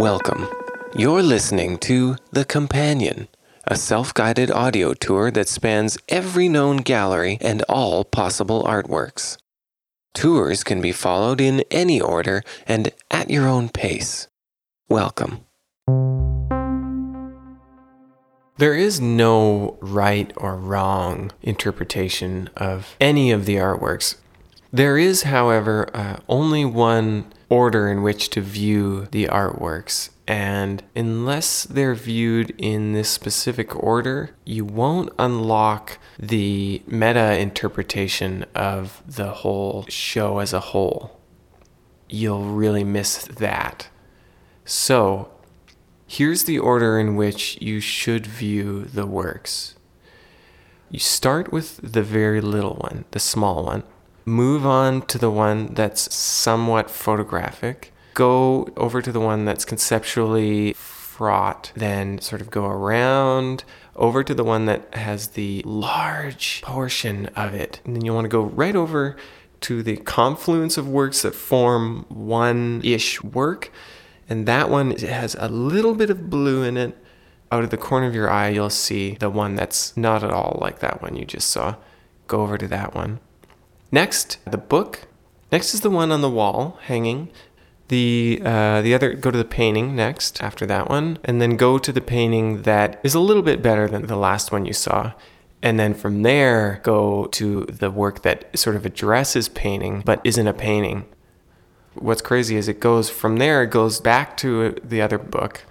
Welcome. You're listening to The Companion, a self guided audio tour that spans every known gallery and all possible artworks. Tours can be followed in any order and at your own pace. Welcome. There is no right or wrong interpretation of any of the artworks. There is, however, uh, only one order in which to view the artworks, and unless they're viewed in this specific order, you won't unlock the meta interpretation of the whole show as a whole. You'll really miss that. So, here's the order in which you should view the works. You start with the very little one, the small one. Move on to the one that's somewhat photographic go over to the one that's conceptually fraught, then sort of go around over to the one that has the large portion of it. And then you'll want to go right over to the confluence of works that form one ish work. And that one has a little bit of blue in it. Out of the corner of your eye, you'll see the one that's not at all like that one you just saw. Go over to that one. Next, the book. Next is the one on the wall hanging. The uh, the other go to the painting next after that one, and then go to the painting that is a little bit better than the last one you saw. And then from there, go to the work that sort of addresses painting but isn't a painting. What's crazy is it goes from there, it goes back to the other book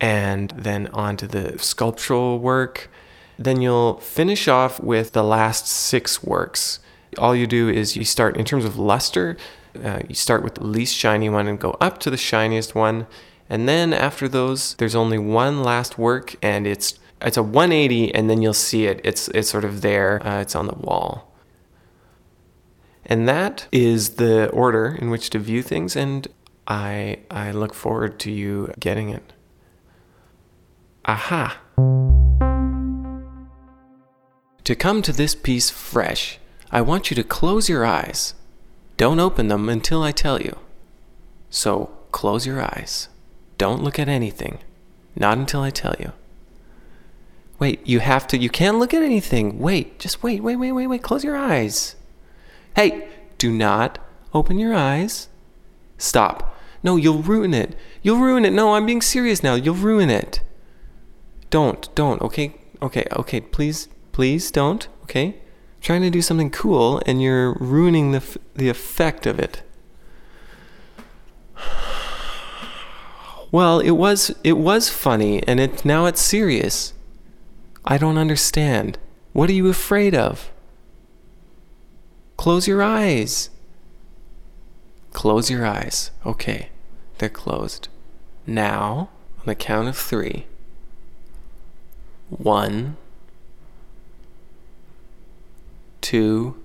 and then on to the sculptural work. Then you'll finish off with the last six works. All you do is you start in terms of luster, uh, you start with the least shiny one and go up to the shiniest one. And then after those, there's only one last work, and it's it's a 180, and then you'll see it. It's it's sort of there. Uh, it's on the wall. And that is the order in which to view things, and I I look forward to you getting it. Aha. To come to this piece fresh, I want you to close your eyes don't open them until I tell you. So close your eyes. Don't look at anything. Not until I tell you. Wait, you have to, you can't look at anything. Wait, just wait, wait, wait, wait, wait. Close your eyes. Hey, do not open your eyes. Stop. No, you'll ruin it. You'll ruin it. No, I'm being serious now. You'll ruin it. Don't, don't, okay? Okay, okay, please, please don't, okay? trying to do something cool and you're ruining the, the effect of it. Well, it was it was funny and it now it's serious. I don't understand. What are you afraid of? Close your eyes. Close your eyes. Okay. They're closed. Now, on the count of 3. 1 two,